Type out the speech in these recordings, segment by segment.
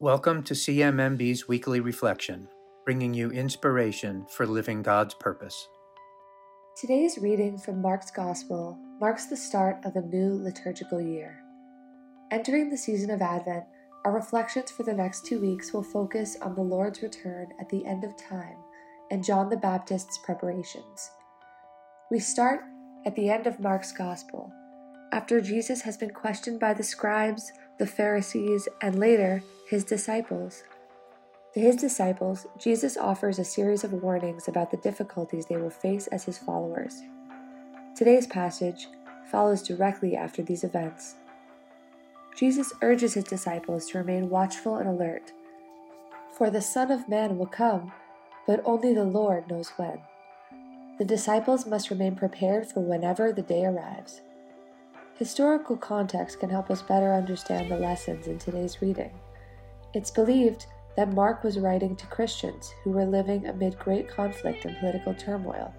Welcome to CMMB's weekly reflection, bringing you inspiration for living God's purpose. Today's reading from Mark's Gospel marks the start of a new liturgical year. Entering the season of Advent, our reflections for the next two weeks will focus on the Lord's return at the end of time and John the Baptist's preparations. We start at the end of Mark's Gospel, after Jesus has been questioned by the scribes, the Pharisees, and later his disciples. To his disciples, Jesus offers a series of warnings about the difficulties they will face as his followers. Today's passage follows directly after these events. Jesus urges his disciples to remain watchful and alert. For the Son of Man will come, but only the Lord knows when. The disciples must remain prepared for whenever the day arrives. Historical context can help us better understand the lessons in today's reading. It's believed that Mark was writing to Christians who were living amid great conflict and political turmoil.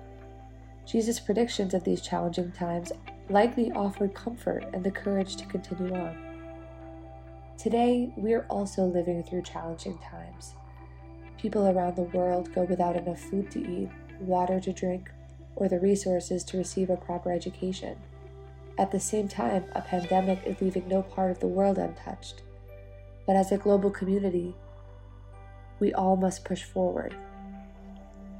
Jesus' predictions of these challenging times likely offered comfort and the courage to continue on. Today, we're also living through challenging times. People around the world go without enough food to eat, water to drink, or the resources to receive a proper education. At the same time, a pandemic is leaving no part of the world untouched. But as a global community, we all must push forward.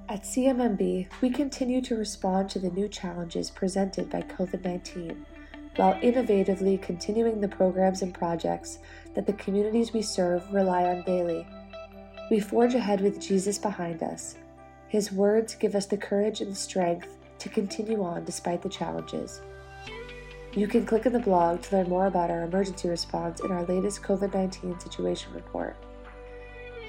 At CMMB, we continue to respond to the new challenges presented by COVID 19 while innovatively continuing the programs and projects that the communities we serve rely on daily. We forge ahead with Jesus behind us. His words give us the courage and strength to continue on despite the challenges. You can click on the blog to learn more about our emergency response in our latest COVID 19 situation report.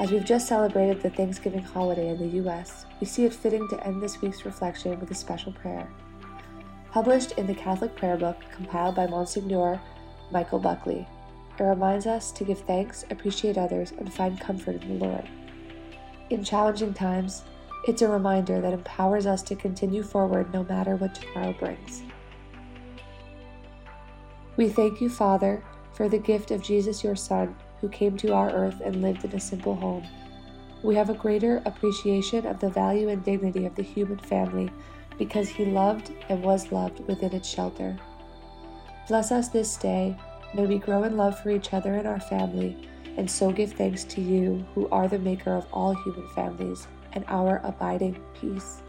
As we've just celebrated the Thanksgiving holiday in the U.S., we see it fitting to end this week's reflection with a special prayer. Published in the Catholic Prayer Book compiled by Monsignor Michael Buckley, it reminds us to give thanks, appreciate others, and find comfort in the Lord. In challenging times, it's a reminder that empowers us to continue forward no matter what tomorrow brings. We thank you, Father, for the gift of Jesus, your Son, who came to our earth and lived in a simple home. We have a greater appreciation of the value and dignity of the human family because he loved and was loved within its shelter. Bless us this day. May we grow in love for each other and our family, and so give thanks to you, who are the maker of all human families and our abiding peace.